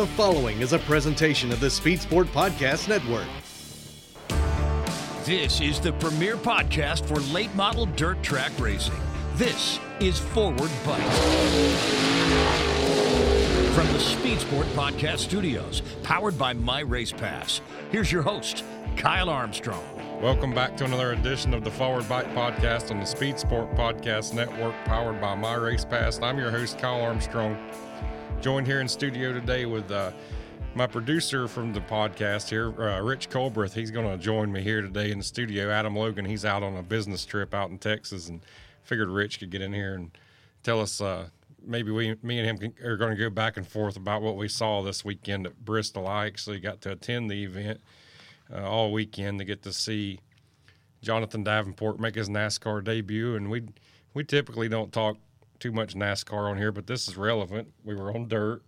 The following is a presentation of the Speed Sport Podcast Network. This is the premier podcast for late model dirt track racing. This is Forward Bite. From the Speed Sport Podcast Studios, powered by My Race Pass, here's your host, Kyle Armstrong. Welcome back to another edition of the Forward Bite Podcast on the Speed Sport Podcast Network, powered by My Race Pass. I'm your host, Kyle Armstrong. Joined here in studio today with uh, my producer from the podcast here, uh, Rich Colbreth. He's going to join me here today in the studio. Adam Logan, he's out on a business trip out in Texas, and figured Rich could get in here and tell us. Uh, maybe we, me and him, can, are going to go back and forth about what we saw this weekend at Bristol. I actually got to attend the event uh, all weekend to get to see Jonathan Davenport make his NASCAR debut, and we we typically don't talk too much NASCAR on here, but this is relevant. We were on dirt,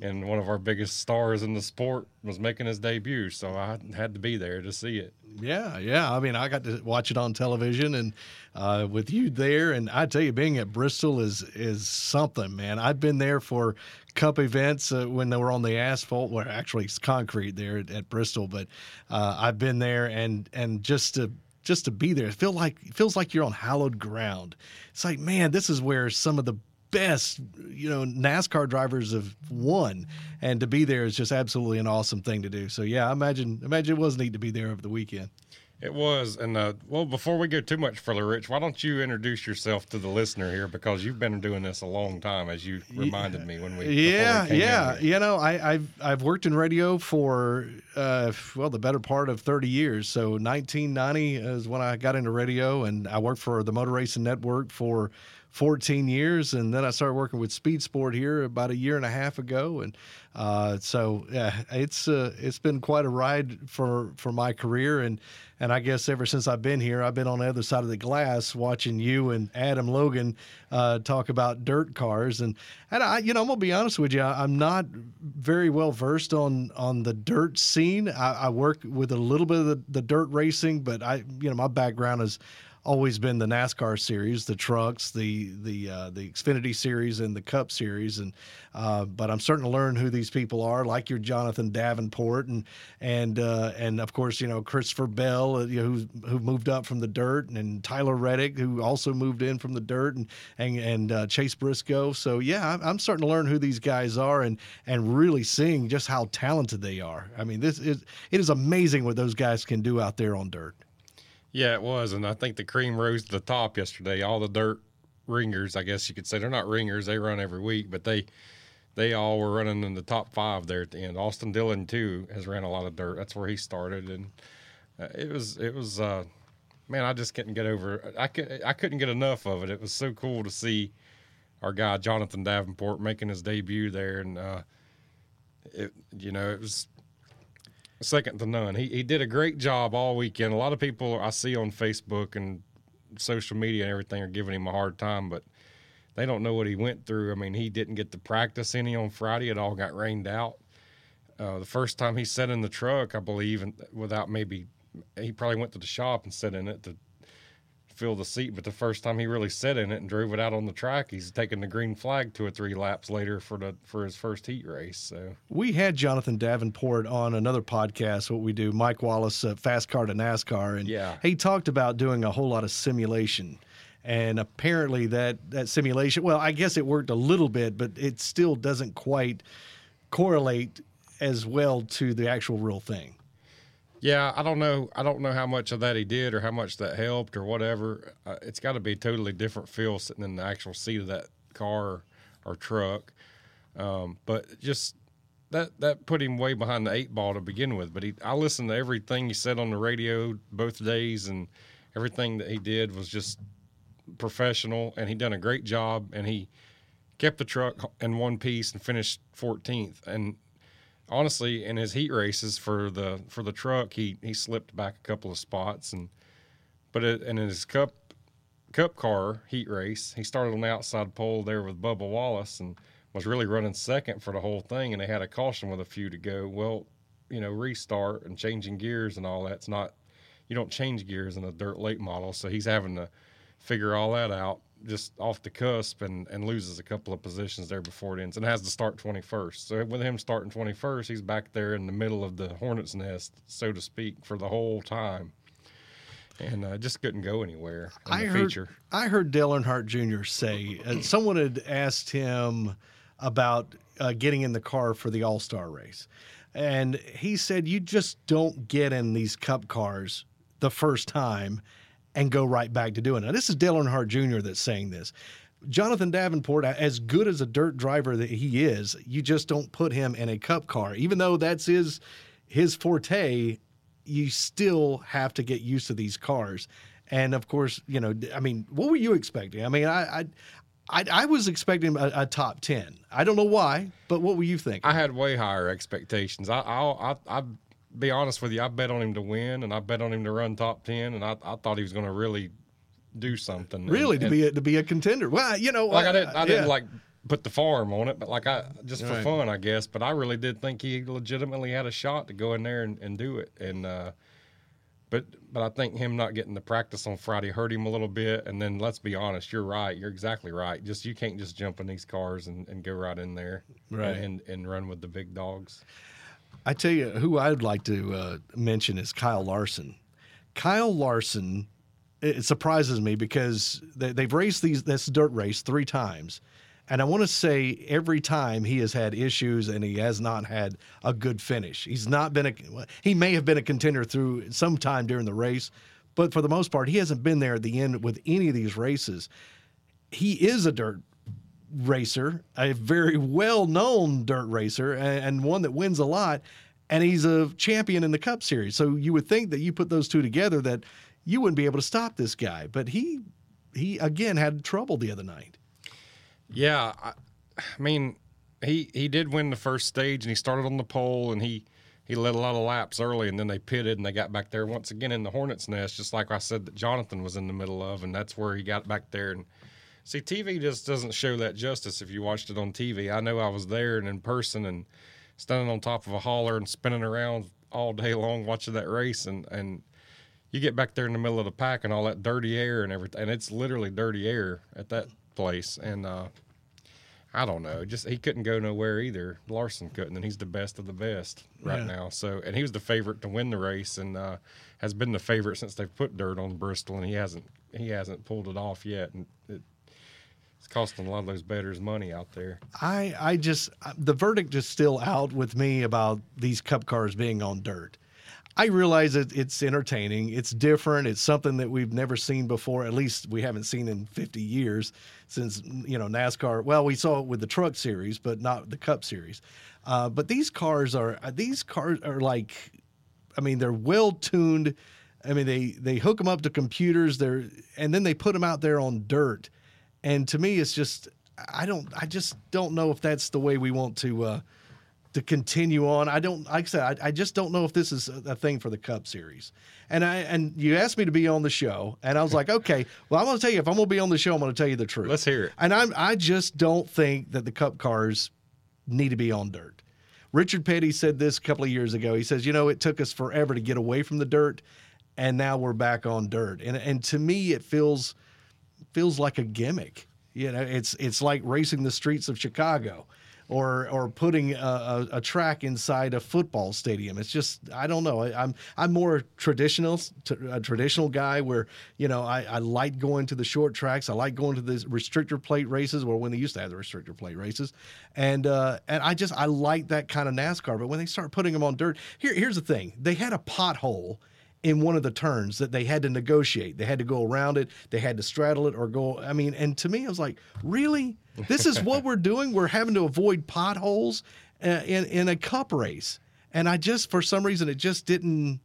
and one of our biggest stars in the sport was making his debut, so I had to be there to see it. Yeah, yeah. I mean, I got to watch it on television and uh, with you there, and I tell you, being at Bristol is is something, man. I've been there for Cup events uh, when they were on the asphalt, where actually it's concrete there at, at Bristol, but uh, I've been there and and just to just to be there. It feel like it feels like you're on hallowed ground. It's like, man, this is where some of the best, you know, NASCAR drivers have won, and to be there is just absolutely an awesome thing to do. So yeah, I imagine imagine it was neat to be there over the weekend. It was, and uh, well, before we go too much further, Rich, why don't you introduce yourself to the listener here because you've been doing this a long time, as you reminded me when we. Yeah, we yeah, you know, I, have I've worked in radio for uh, well the better part of thirty years. So 1990 is when I got into radio, and I worked for the Motor Racing Network for 14 years, and then I started working with Speed Sport here about a year and a half ago, and uh, so yeah, it's uh, it's been quite a ride for for my career, and and I guess ever since I've been here, I've been on the other side of the glass watching you and Adam Logan uh, talk about dirt cars, and and I you know I'm gonna be honest with you, I'm not very well versed on on the dirt scene. I, I work with a little bit of the, the dirt racing, but I you know my background is always been the NASCAR series, the trucks, the the uh, the Xfinity series, and the Cup series. And uh, but I'm starting to learn who these people are, like your Jonathan Davenport, and and uh, and of course you know Christopher Bell, uh, you know, who who moved up from the dirt, and, and, Tyler Reddick, who also moved in from the dirt, and and and uh, Chase Briscoe. So yeah, I'm starting to learn who these guys are, and and really seeing just how talented they are. I mean, this is it is amazing what those guys can do out there on dirt. Yeah, it was, and I think the cream rose to the top yesterday. All the dirt ringers, I guess you could say, they're not ringers; they run every week, but they they all were running in the top five there at the end. Austin Dillon too has ran a lot of dirt. That's where he started, and uh, it was it was uh, man, I just couldn't get over. I could I couldn't get enough of it. It was so cool to see our guy Jonathan Davenport making his debut there, and uh, it you know it was second to none. He he did a great job all weekend. A lot of people I see on Facebook and social media and everything are giving him a hard time, but they don't know what he went through. I mean, he didn't get to practice any on Friday. It all got rained out. Uh, the first time he sat in the truck, I believe, and without maybe he probably went to the shop and sat in it to fill the seat. But the first time he really sat in it and drove it out on the track, he's taking the green flag two or three laps later for the for his first heat race. So we had Jonathan Davenport on another podcast. What we do, Mike Wallace, uh, Fast Car to NASCAR, and yeah. he talked about doing a whole lot of simulation. And apparently that that simulation, well, I guess it worked a little bit, but it still doesn't quite correlate as well to the actual real thing. Yeah, I don't know. I don't know how much of that he did or how much that helped or whatever. Uh, it's got to be a totally different feel sitting in the actual seat of that car or, truck. Um, but just that that put him way behind the eight ball to begin with. But he, I listened to everything he said on the radio both days, and everything that he did was just professional, and he done a great job. And he kept the truck in one piece and finished 14th. And honestly, in his heat races for the for the truck, he he slipped back a couple of spots, and but it, in his cup cup car heat race, he started on the outside pole there with Bubba Wallace and was really running second for the whole thing, and they had a caution with a few to go. Well, you know, restart and changing gears and all that's not you don't change gears in a dirt late model, so he's having to figure all that out just off the cusp and, and loses a couple of positions there before it ends and has to start 21st. So with him starting 21st, he's back there in the middle of the hornet's nest, so to speak, for the whole time. And uh, just couldn't go anywhere in I the heard, feature. I heard Dale Earnhardt Jr. say uh, someone had asked him about uh, getting in the car for the All Star race, and he said, "You just don't get in these Cup cars the first time and go right back to doing it." Now, this is Dale Earnhardt Jr. that's saying this. Jonathan Davenport, as good as a dirt driver that he is, you just don't put him in a Cup car, even though that's his his forte. You still have to get used to these cars. And of course, you know, I mean, what were you expecting? I mean, I, I, I, I was expecting a, a, top ten. I don't know why, but what were you thinking? I had way higher expectations. I, I, I'll be honest with you. I bet on him to win, and I bet on him to run top ten, and I, I thought he was going to really do something. Really, and, to and, be a, to be a contender. Well, you know, like I uh, didn't, I didn't like put the farm on it, but like I just for Right. fun, I guess. But I really did think he legitimately had a shot to go in there and, and do it. And uh, but but I think him not getting the practice on Friday hurt him a little bit. And then let's be honest, you're right. You're exactly right. Just you can't just jump in these cars and, and go right in there, Right. And and run with the big dogs. I tell you who I'd like to uh, mention is Kyle Larson. Kyle Larson, it, surprises me because they, they've raced these this dirt race three times, and I want to say every time he has had issues and he has not had a good finish. He's not been a he may have been a contender through some time during the race, but for the most part, he hasn't been there at the end with any of these races. He is a dirt racer, a very well known dirt racer, and, and one that wins a lot. And he's a champion in the Cup Series. So you would think that you put those two together that you wouldn't be able to stop this guy. But he, he again had trouble the other night. Yeah, I, I mean, he he did win the first stage, and he started on the pole, and he he led a lot of laps early, and then they pitted, and they got back there once again in the hornet's nest, just like I said that Jonathan was in the middle of, and that's where he got back there. And see, TV just doesn't show that justice if you watched it on TV. I know I was there and in person, and standing on top of a hauler and spinning around all day long watching that race, and and you get back there in the middle of the pack and all that dirty air and everything, and it's literally dirty air at that place. And uh, I don't know, just he couldn't go nowhere either. Larson couldn't, and he's the best of the best right Yeah. now. So, and he was the favorite to win the race, and uh, has been the favorite since they've put dirt on Bristol, and he hasn't he hasn't pulled it off yet, and it, it's costing a lot of those bettors money out there. I, I just, the verdict is still out with me about these Cup cars being on dirt. I realize that it's entertaining. It's different. It's something that we've never seen before. At least we haven't seen in 50 years since you know NASCAR. Well, we saw it with the Truck Series, but not the Cup Series. Uh, but these cars are these cars are like, I mean, they're well tuned. I mean, they they hook them up to computers. They're and then they put them out there on dirt. And to me, it's just I don't I just don't know if that's the way we want to. Uh, to continue on. I don't, like I said, I, I just don't know if this is a, a thing for the Cup Series. And I and you asked me to be on the show, and I was like, okay, well, I'm going to tell you if I'm going to be on the show, I'm going to tell you the truth. Let's hear it. And I'm I just don't think that the Cup cars need to be on dirt. Richard Petty said this a couple of years ago. He says, you know, it took us forever to get away from the dirt, and now we're back on dirt. And and to me, it feels feels like a gimmick. You know, it's it's like racing the streets of Chicago, or or putting a, a, a track inside a football stadium. It's just I don't know. I, I'm I'm more traditional, a traditional guy where you know I, I like going to the short tracks. I like going to the restrictor plate races, or when they used to have the restrictor plate races, and uh, and I just I like that kind of NASCAR. But when they start putting them on dirt, here here's the thing: they had a pothole in one of the turns that they had to negotiate. They had to go around it, they had to straddle it or go. I mean, and to me, I was like, really? This is what we're doing? We're having to avoid potholes in, in a cup race. And I just, for some reason, it just didn't.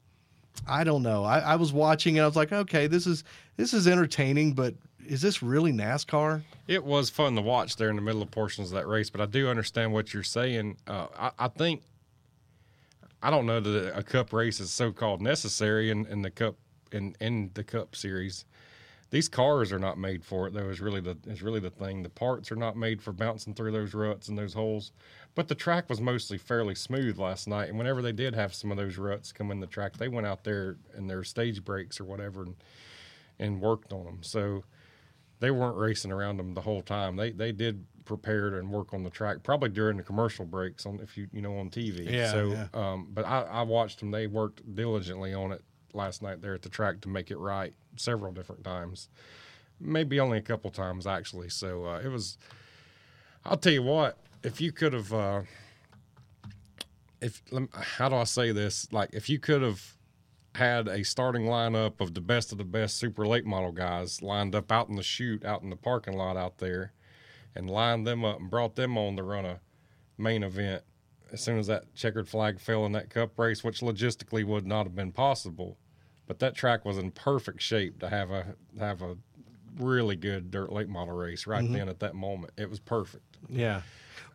I don't know. I, I was watching and I was like, okay, this is this is entertaining, but is this really NASCAR? It was fun to watch there in the middle of portions of that race, but I do understand what you're saying. Uh, I, I think I don't know that a cup race is so called necessary in, in the cup in, in the cup series. These cars are not made for it though. Is really the is really the thing. The parts are not made for bouncing through those ruts and those holes. But the track was mostly fairly smooth last night, and whenever they did have some of those ruts come in the track, they went out there in their stage breaks or whatever and and worked on them. So they weren't racing around them the whole time. They they did prepare and work on the track probably during the commercial breaks on if you you know on TV. Yeah, So, yeah. um, but I, I watched them. They worked diligently on it last night there at the track to make it right several different times. Maybe only a couple times actually. So uh, it was. I'll tell you what. If you could have, uh, if how do I say this? Like if you could have had a starting lineup of the best of the best super late model guys lined up out in the chute, out in the parking lot out there, and lined them up and brought them on to run a main event as soon as that checkered flag fell in that cup race, which logistically would not have been possible. But that track was in perfect shape to have a have a really good dirt late model race right mm-hmm. then at that moment. It was perfect. Yeah.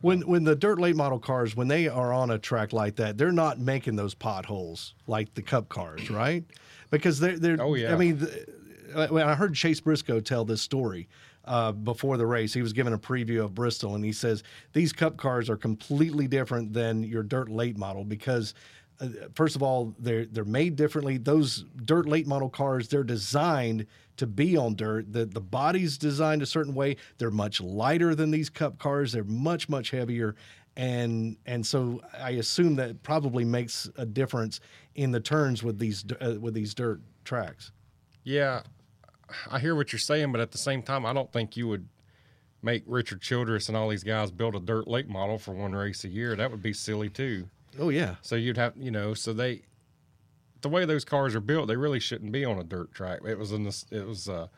When when the dirt late model cars when they are on a track like that, they're not making those potholes like the cup cars, right? Because they're they're. Oh, yeah. I mean, the, uh, when I heard Chase Briscoe tell this story uh, before the race, he was given a preview of Bristol, and he says these cup cars are completely different than your dirt late model because. Uh, first of all, they're they're made differently. Those dirt late model cars, they're designed to be on dirt. The the body's designed a certain way. They're much lighter than these cup cars. They're much much heavier, and and so I assume that probably makes a difference in the turns with these uh, with these dirt tracks. Yeah, I hear what you're saying, but at the same time, I don't think you would make Richard Childress and all these guys build a dirt late model for one race a year. That would be silly too. Oh yeah, So you'd have, you know, so they, the way those cars are built, they really shouldn't be on a dirt track. It was in this, it was, uh,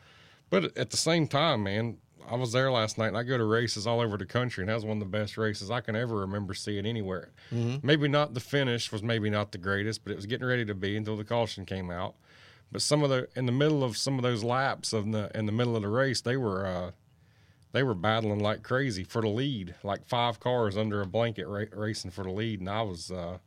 but at the same time, man, I was there last night and I go to races all over the country and that was one of the best races I can ever remember seeing anywhere. Maybe not the finish was maybe not the greatest, but it was getting ready to be until the caution came out. But some of the in the middle of some of those laps of the in the middle of the race, they were uh, they were battling like crazy for the lead, like five cars under a blanket ra- racing for the lead, and I was uh,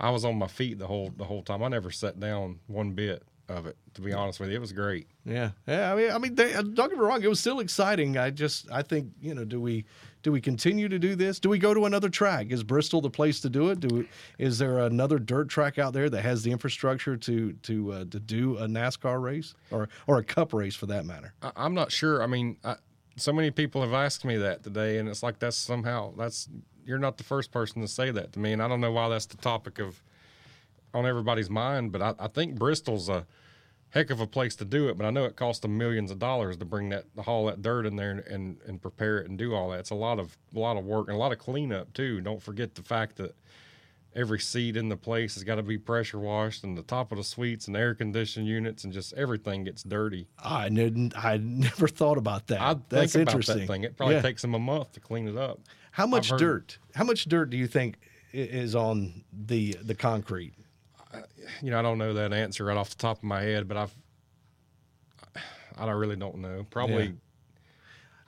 I was on my feet the whole the whole time. I never sat down one bit of it. To be honest with you, it was great. yeah, yeah. I mean, I mean, they, uh, don't get me wrong. It was still exciting. I just, I think, you know, do we do we continue to do this? Do we go to another track? Is Bristol the place to do it? Do we, is there another dirt track out there that has the infrastructure to to uh, to do a NASCAR race or or a Cup race for that matter? I, I'm not sure. I mean, I, so many people have asked me that today, and it's like that's somehow that's you're not the first person to say that to me, and I don't know why that's the topic of on everybody's mind. But I, I think Bristol's a heck of a place to do it. But I know it costs them millions of dollars to bring that to haul that dirt in there and, and and prepare it and do all that. It's a lot of a lot of work and a lot of cleanup too. Don't forget the fact that every seat in the place has got to be pressure washed and the top of the suites and air conditioned units and just everything gets dirty. I didn't. I never thought about that. I That's think about interesting. that thing. It probably Yeah. takes them a month to clean it up. How much dirt? How much dirt do you think is on the the concrete? You know, I don't know that answer right off the top of my head, but I've I don't really don't know. Probably.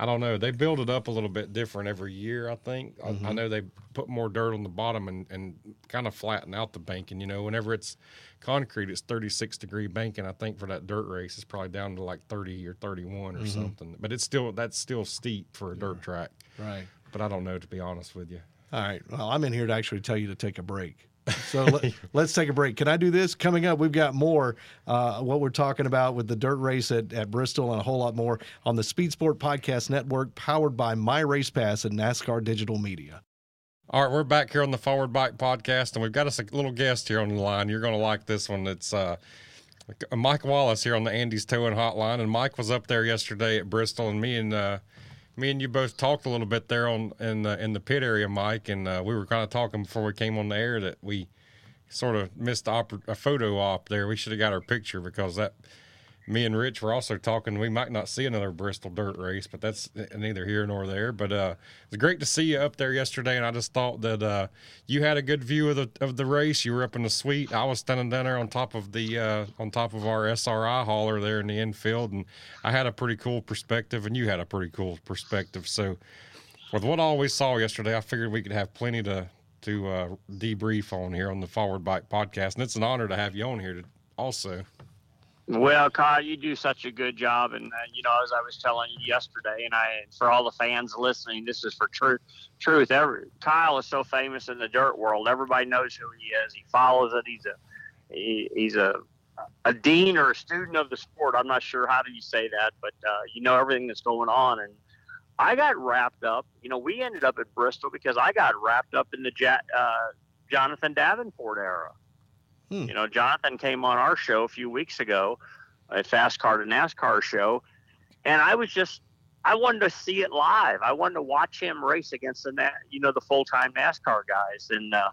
I don't know. They build it up a little bit different every year. I think. I, Mm-hmm. I know they put more dirt on the bottom and, and kind of flatten out the banking. You know, whenever it's concrete, it's 36 degree banking. I think for that dirt race, it's probably down to like 30 or 31 Mm-hmm. or something. But it's still that's still steep for a dirt track. Right. But I don't know to be honest with you. All right. Well, I'm in here to actually tell you to take a break. So let, let's take a break. Can I do this? Coming up, we've got more uh, what we're talking about with the dirt race at, at Bristol and a whole lot more on the Speed Sport Podcast Network, powered by My Race Pass and NASCAR Digital Media. All right, we're back here on the Forward Bite Podcast, and we've got us a little guest here on the line. You're going to like this one. It's uh, Mike Wallace here on the Andy's Towing Hotline, and Mike was up there yesterday at Bristol, and me and uh, me and you both talked a little bit there on in the, in the pit area, Mike, and uh, we were kind of talking before we came on the air that we sort of missed a photo op there. We should have got our picture because that. Me and Rich were also talking. We might not see another Bristol dirt race, but that's neither here nor there. But uh, it was great to see you up there yesterday, and I just thought that uh, you had a good view of the of the race. You were up in the suite. I was standing down there on top of the uh, on top of our SRI hauler there in the infield, and I had a pretty cool perspective, and you had a pretty cool perspective. So, with what all we saw yesterday, I figured we could have plenty to to uh, debrief on here on the Forward Bite Podcast, and it's an honor to have you on here to, also. Well, Kyle, you do such a good job, and uh, you know, as I was telling you yesterday, and I, for all the fans listening, this is for truth. Truth. Every Kyle is so famous in the dirt world. Everybody knows who he is. He follows it. He's a he, he's a a dean or a student of the sport. I'm not sure how do you say that, but uh, you know everything that's going on. And I got wrapped up. You know, we ended up at Bristol because I got wrapped up in the uh, Jonathan Davenport era. Hmm. You know, Jonathan came on our show a few weeks ago, a Fast Car to NASCAR show, and I was just I wanted to see it live. I wanted to watch him race against the you know the full time NASCAR guys, and uh,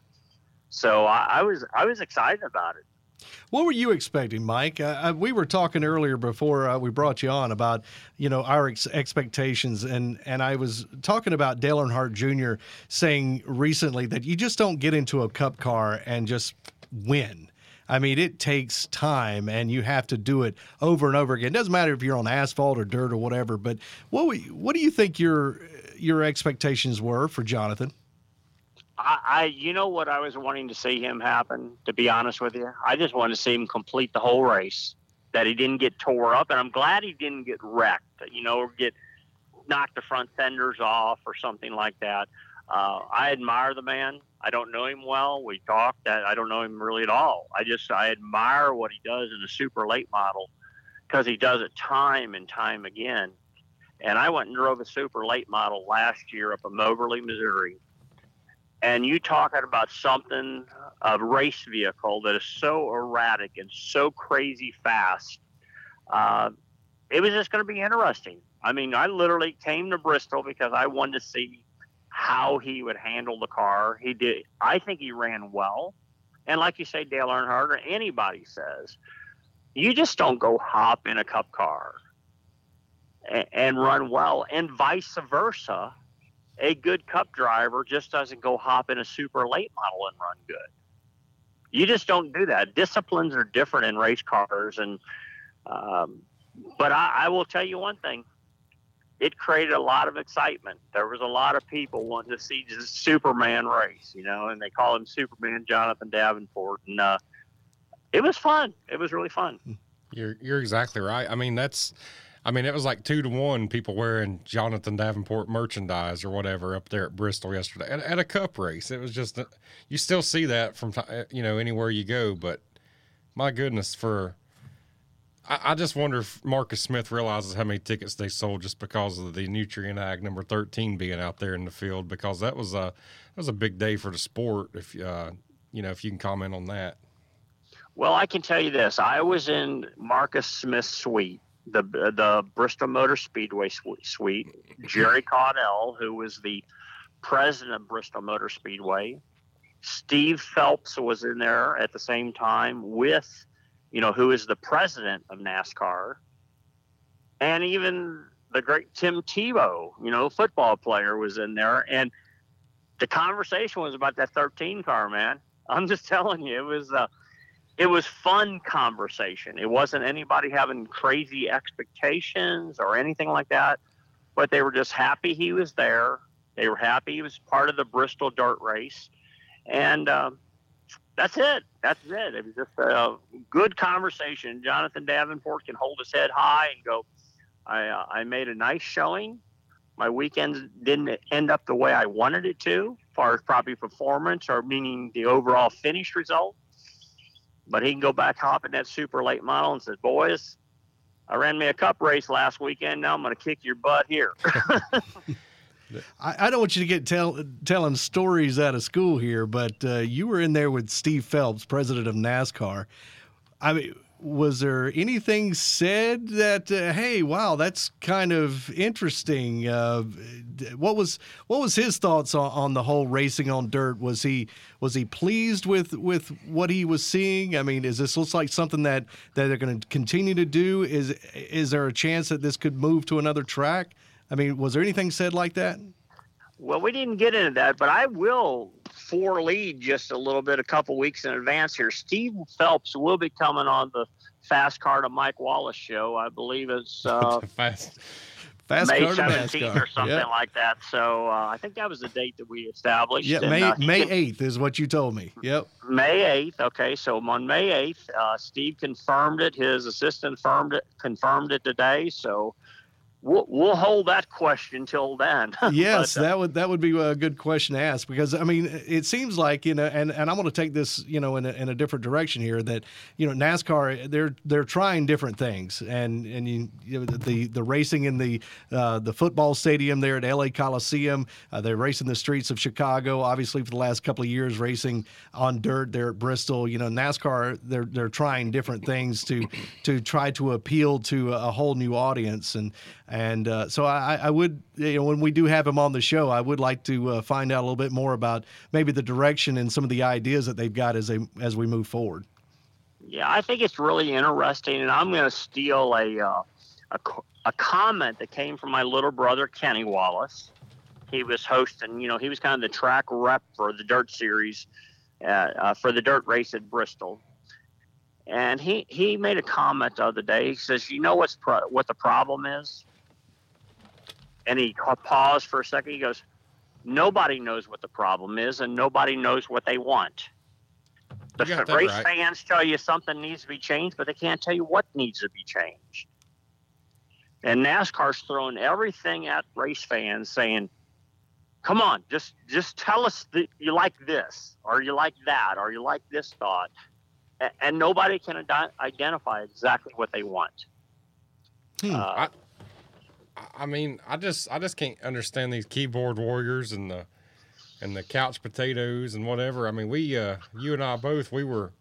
so I, I was I was excited about it. What were you expecting, Mike? Uh, we were talking earlier before uh, we brought you on about you know our ex- expectations, and and I was talking about Dale Earnhardt Jr. saying recently that you just don't get into a Cup car and just win. I mean, it takes time, and you have to do it over and over again. It doesn't matter if you're on asphalt or dirt or whatever. But what we, what do you think your your expectations were for Jonathan? I, I, you know what I was wanting to see him happen. To be honest with you, I just wanted to see him complete the whole race. That he didn't get tore up, and I'm glad he didn't get wrecked. You know, or get knocked the front fenders off or something like that. Uh, I admire the man. I don't know him well. We talked. I don't know him really at all. I just I admire what he does in a super late model because he does it time and time again. And I went and drove a super late model last year up in Moberly, Missouri. And you talking about something a race vehicle that is so erratic and so crazy fast. Uh, it was just going to be interesting. I mean, I literally came to Bristol because I wanted to see how he would handle the car. He did. I think he ran well. And like you say, Dale Earnhardt or anybody says, you just don't go hop in a cup car and, and run well, and vice versa. A good cup driver just doesn't go hop in a super late model and run good. You just don't do that. Disciplines are different in race cars, and um, but I, I will tell you one thing: it created a lot of excitement. There was a lot of people wanting to see the Superman race, you know, and they call him Superman Jonathan Davenport, and uh, it was fun. It was really fun. Hmm. You're you're exactly right. I mean, that's. I mean, it was like two to one people wearing Jonathan Davenport merchandise or whatever up there at Bristol yesterday at, at a cup race. It was just, uh, you still see that from, uh, you know, anywhere you go. But my goodness, for I, I just wonder if Marcus Smith realizes how many tickets they sold just because of the Nutrien Ag number thirteen being out there in the field because that was a that was a big day for the sport. If uh, you know, if you can comment on that. Well, I can tell you this: I was in Marcus Smith's suite, the the Bristol Motor Speedway suite. Jerry Caldwell, who was the president of Bristol Motor Speedway, Steve Phelps was in there at the same time with you know, who is the president of NASCAR, and even the great Tim Tebow, you know, football player, was in there, and the conversation was about that 13 car, man. I'm just telling you, it was uh, it was fun conversation. It wasn't anybody having crazy expectations or anything like that, but they were just happy he was there. They were happy he was part of the Bristol dirt race, and um, that's it. That's it. It was just a good conversation. Jonathan Davenport can hold his head high and go, I, uh, I made a nice showing. My weekend didn't end up the way I wanted it to, as far as probably performance or meaning the overall finish result. But he can go back hop in that super late model and says, Boys, I ran me a cup race last weekend. Now I'm going to kick your butt here. I, I, don't want you to get tell, telling stories out of school here, but uh, you were in there with Steve Phelps, president of NASCAR. I mean, was there anything said that uh, hey, wow, that's kind of interesting? Uh, what was what was his thoughts on, on, the whole racing on dirt? Was he was he pleased with with what he was seeing? I mean, is this looks like something that that they're going to continue to do? Is is there a chance that this could move to another track? I mean, was there anything said like that? Well, we didn't get into that, but I will forelead just a little bit, a couple weeks in advance here. Steve Phelps will be coming on the Fast Car to Mike Wallace show. I believe it's uh, fast, fast May seventeenth or something yep. like that. So uh, I think that was the date that we established. Yeah, May uh, May eighth is what you told me. Yep. May eighth. Okay, so on May eighth, uh, Steve confirmed it. His assistant confirmed it. Confirmed it today. So we'll, we'll hold that question till then. yes, But, uh, that would that would be a good question to ask because I mean it seems like you know and, and I'm going to take this you know in a, in a different direction here that you know NASCAR they're they're trying different things and and you, you know, the the racing in the uh, the football stadium there at LA Coliseum uh, they're racing the streets of Chicago obviously for the last couple of years racing on dirt there at Bristol you know NASCAR they're they're trying different things to to try to appeal to a whole new audience and and uh, so I, I would, you know, when we do have him on the show, I would like to uh, find out a little bit more about maybe the direction and some of the ideas that they've got as they as we move forward. Yeah, I think it's really interesting, and I'm going to steal a, uh, a a comment that came from my little brother Kenny Wallace. He was hosting, you know, he was kind of the track rep for the dirt series, uh, uh, for the dirt race at Bristol. And he, he made a comment the other day. He says, "You know what's pro- what the problem is?" And he paused for a second. He goes, "Nobody knows what the problem is, and nobody knows what they want." The You got f- that race right. fans tell you something needs to be changed, but they can't tell you what needs to be changed. And NASCAR's throwing everything at race fans, saying, "Come on, just just tell us that you like this, or you like that, or you like this thought," A- and nobody can ide- identify exactly what they want. Hmm. Uh, I- I mean, I just I just can't understand these keyboard warriors and the and the couch potatoes and whatever. I mean, we uh you and I both we were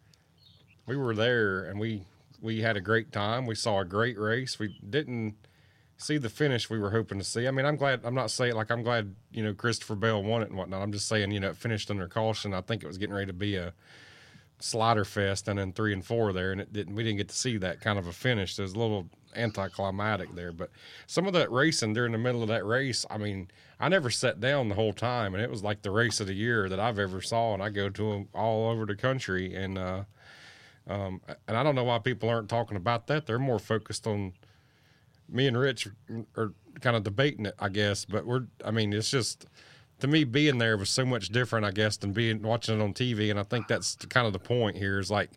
we were there and we we had a great time. We saw a great race. We didn't see the finish we were hoping to see. I mean, I'm glad I'm not saying like I'm glad, you know, Christopher Bell won it and whatnot. I'm just saying, you know, it finished under caution. I think it was getting ready to be a slider fest and then three and four there and it didn't we didn't get to see that kind of a finish. There's a little anticlimactic there. But some of that racing during the middle of that race, I mean, I never sat down the whole time, and it was like the race of the year that I've ever saw. And I go to them all over the country, and uh, um, and I don't know why people aren't talking about that. They're more focused on me and Rich are kind of debating it, I guess. But we're, I mean, it's just to me being there was so much different, I guess, than being watching it on TV. And I think that's kind of the point here is like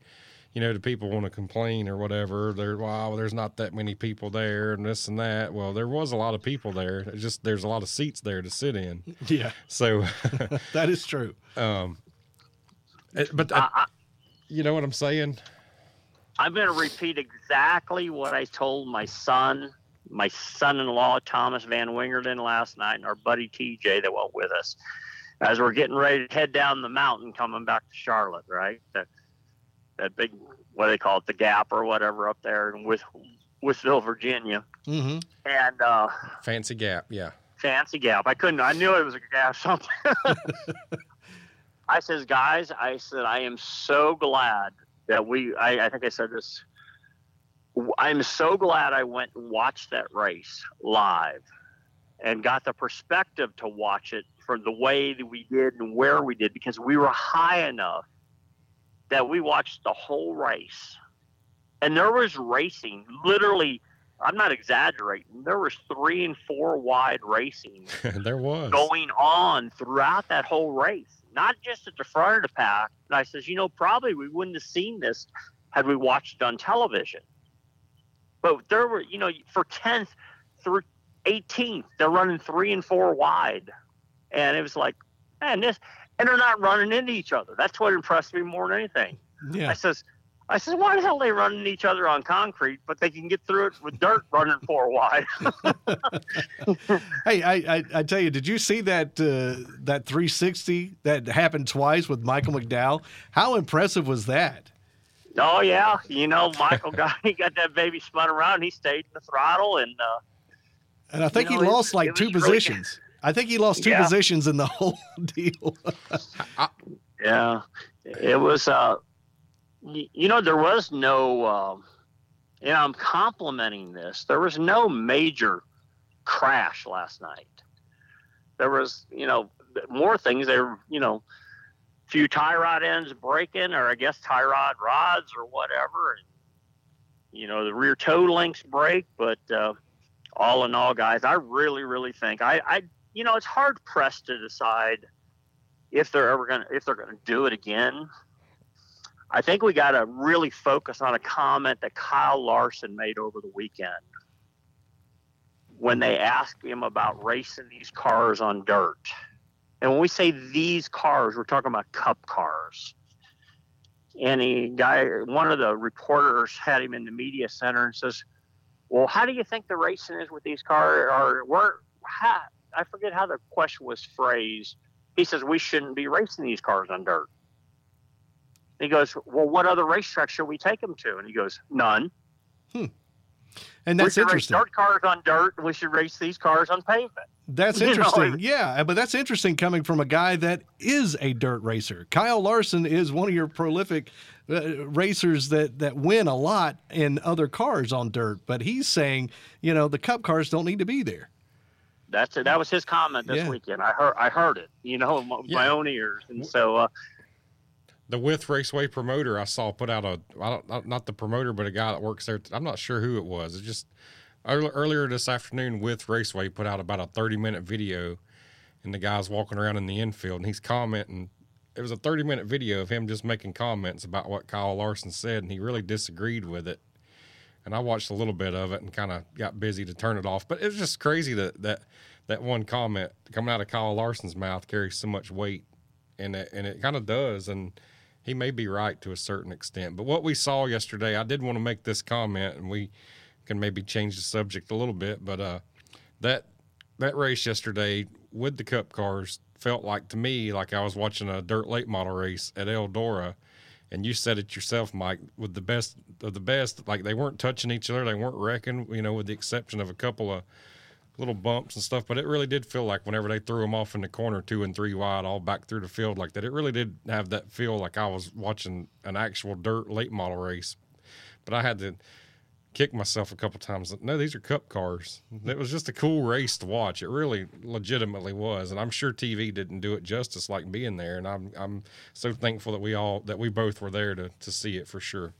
you know, do people want to complain or whatever? There, wow, there's not that many people there, and this and that. Well, there was a lot of people there. It's just there's a lot of seats there to sit in. Yeah, So, that is true. um, it- but I, I, you know what I'm saying? I'm going to repeat exactly what I told my son, my son-in-law Thomas Van Wingerden last night, and our buddy TJ that went with us, as we're getting ready to head down the mountain coming back to Charlotte. Right, that that big what do they call it, the Gap or whatever up there in with Wytheville, Virginia, hmm and uh, Fancy Gap, yeah. fancy gap. I couldn't. I knew it was a gap something. I says, guys, I said, I am so glad that we. I, I think I said this. I'm so glad I went and watched that race live, and got the perspective to watch it from the way that we did and where we did because we were high enough that we watched the whole race, and there was racing literally. I'm not exaggerating. There was three and four wide racing there was. going on throughout that whole race, not just at the front of the pack. And I says, you know, probably we wouldn't have seen this had we watched it on television. But there were, you know, for 10th through 18th, they're running three and four wide. And it was like, man, this, and they're not running into each other. That's what impressed me more than anything. I Yeah, says, I says, why the hell are they running each other on concrete, but they can get through it with dirt running four wide? hey, I, I I tell you, did you see that uh, that 360 that happened twice with Michael McDowell? How impressive was that? Oh yeah, you know Michael got he got that baby spun around. He stayed in the throttle, and uh, And I think You he know, it lost like two was really- positions. I think he lost two Yeah. positions in the whole deal. yeah, it was. Uh, you know, there was no. Um, and I'm complimenting this. There was no major crash last night. There was, you know, more things. There, were, you know, few tie rod ends breaking, or I guess tie rod rods or whatever, and you know the rear toe links break. But uh, all in all, guys, I really, really think I, I, you know, it's hard pressed to decide if they're ever gonna if they're gonna do it again. I think we got to really focus on a comment that Kyle Larson made over the weekend. when they asked him about racing these cars on dirt. And when we say these cars, we're talking about cup cars. And he guy, one of the reporters had him in the media center and says, "Well, how do you think the racing is with these cars? Or where? How, I forget how the question was phrased. He says we shouldn't be racing these cars on dirt. He goes, "Well, what other racetracks should we take them to?" And he goes, "None." Hmm. And that's we should interesting. Race dirt cars on dirt. We should race these cars on pavement. That's You know, interesting. yeah, but that's interesting coming from a guy that is a dirt racer. Kyle Larson is one of your prolific uh, racers that that win a lot in other cars on dirt, but he's saying, you know, the cup cars don't need to be there. That's it. That was his comment this Yeah. weekend. I heard. I heard it. You know, with my, my own ears. And so, uh, the Wythe Raceway promoter I saw put out a I don't not- not the promoter but a guy that works there. I'm not sure who it was. It just earl- earlier this afternoon Wythe Raceway put out about a 30 minute video, and the guy's walking around in the infield and he's commenting. It was a 30 minute video of him just making comments about what Kyle Larson said, and he really disagreed with it. And I watched a little bit of it and kind of got busy to turn it off. But it was just crazy that that that one comment coming out of Kyle Larson's mouth carries so much weight, and it, and it kind of does. And he may be right to a certain extent. But what we saw yesterday, I did want to make this comment, and we can maybe change the subject a little bit. But uh, that that race yesterday with the Cup cars felt like to me like I was watching a dirt late model race at Eldora. And you said it yourself, Mike, with the best of the best. Like they weren't touching each other, they weren't wrecking. You know, with the exception of a couple of little bumps and stuff, but it really did feel like whenever they threw them off in the corner, two and three wide, all back through the field like that, it really did have that feel like I was watching an actual dirt late model race. But I had to kick myself a couple times. No, these are cup cars. It was just a cool race to watch. It really legitimately was, and I'm sure TV didn't do it justice like being there. And I'm I'm so thankful that we all that we both were there to to see it for sure.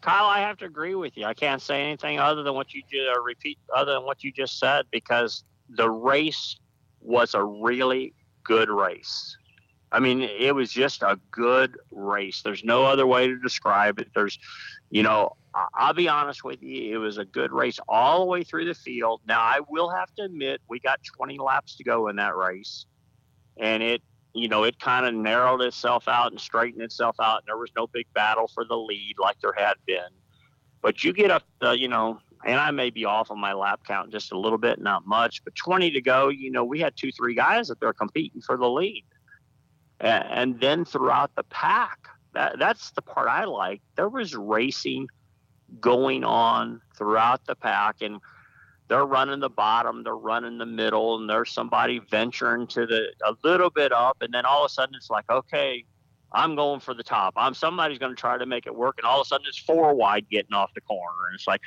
Kyle, I have to agree with you. I can't say anything other than what you just uh, repeat, other than what you just said, because the race was a really good race. I mean, it was just a good race. There's no other way to describe it. There's, you know, I'll be honest with you, it was a good race all the way through the field. Now, I will have to admit, we got 20 laps to go in that race, and it, you know, it kind of narrowed itself out and straightened itself out, and there was no big battle for the lead like there had been. But you get up, uh, you know, and I may be off on my lap count just a little bit, not much, but 20 to go, you know, we had two, three guys that they're competing for the lead. And then throughout the pack, that, that's the part I like. There was racing going on throughout the pack, and they're running the bottom, they're running the middle, and there's somebody venturing to the a little bit up, and then all of a sudden it's like, okay, I'm going for the top. I'm somebody's going to try to make it work, and all of a sudden it's four wide getting off the corner, and it's like,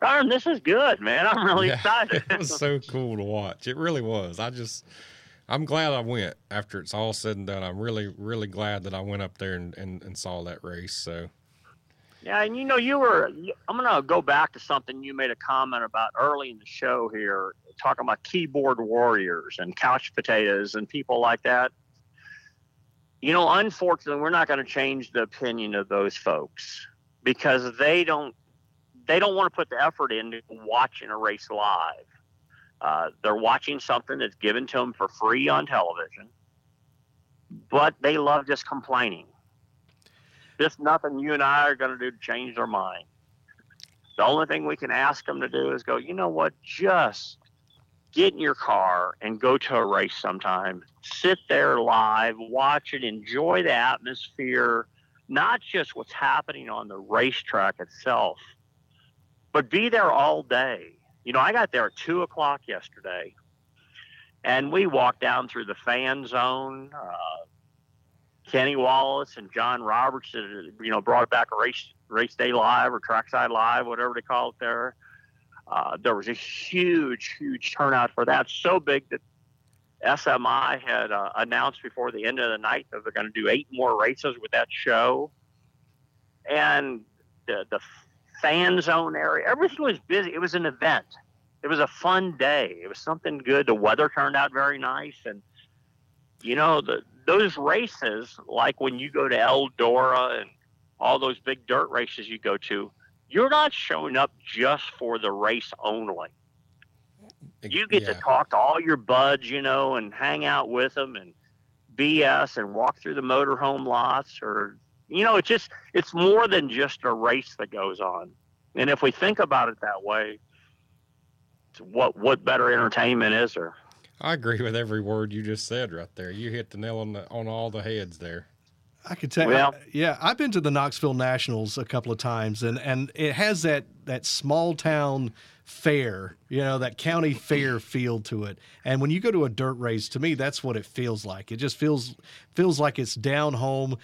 darn, this is good, man. I'm really Yeah, excited. it was so cool to watch. It really was. I just, I'm glad I went after it's all said and done. I'm really, really glad that I went up there and, and, and saw that race. So, Yeah, and you know, you were. I'm going to go back to something you made a comment about early in the show here, talking about keyboard warriors and couch potatoes and people like that. You know, unfortunately, we're not going to change the opinion of those folks because they don't. They don't want to put the effort into watching a race live. Uh, they're watching something that's given to them for free on television, but they love just complaining. There's nothing you and I are going to do to change their mind. The only thing we can ask them to do is go, you know what, just get in your car and go to a race sometime. Sit there live, watch it, enjoy the atmosphere, not just what's happening on the racetrack itself, but be there all day. You know, I got there at two o'clock yesterday, and we walked down through the fan zone. Uh, Kenny Wallace and John Roberts, uh, you know, brought back a race race day live or trackside live, whatever they call it there. Uh, there was a huge, huge turnout for that. So big that SMI had uh, announced before the end of the night that they're going to do eight more races with that show. And the, the fan zone area, everything was busy. It was an event. It was a fun day. It was something good. The weather turned out very nice. And, you know, the, those races, like when you go to Eldora and all those big dirt races you go to, you're not showing up just for the race only. You get Yeah. to talk to all your buds, you know, and hang out with them and BS and walk through the motorhome lots or you know, it's just it's more than just a race that goes on. And if we think about it that way, what what better entertainment is there? I agree with every word you just said right there. You hit the nail on the, on all the heads there. I could tell. Well- yeah, I've been to the Knoxville Nationals a couple of times, and and it has that that small town fair, you know, that county fair feel to it. And when you go to a dirt race, to me, that's what it feels like. It just feels feels like it's down home.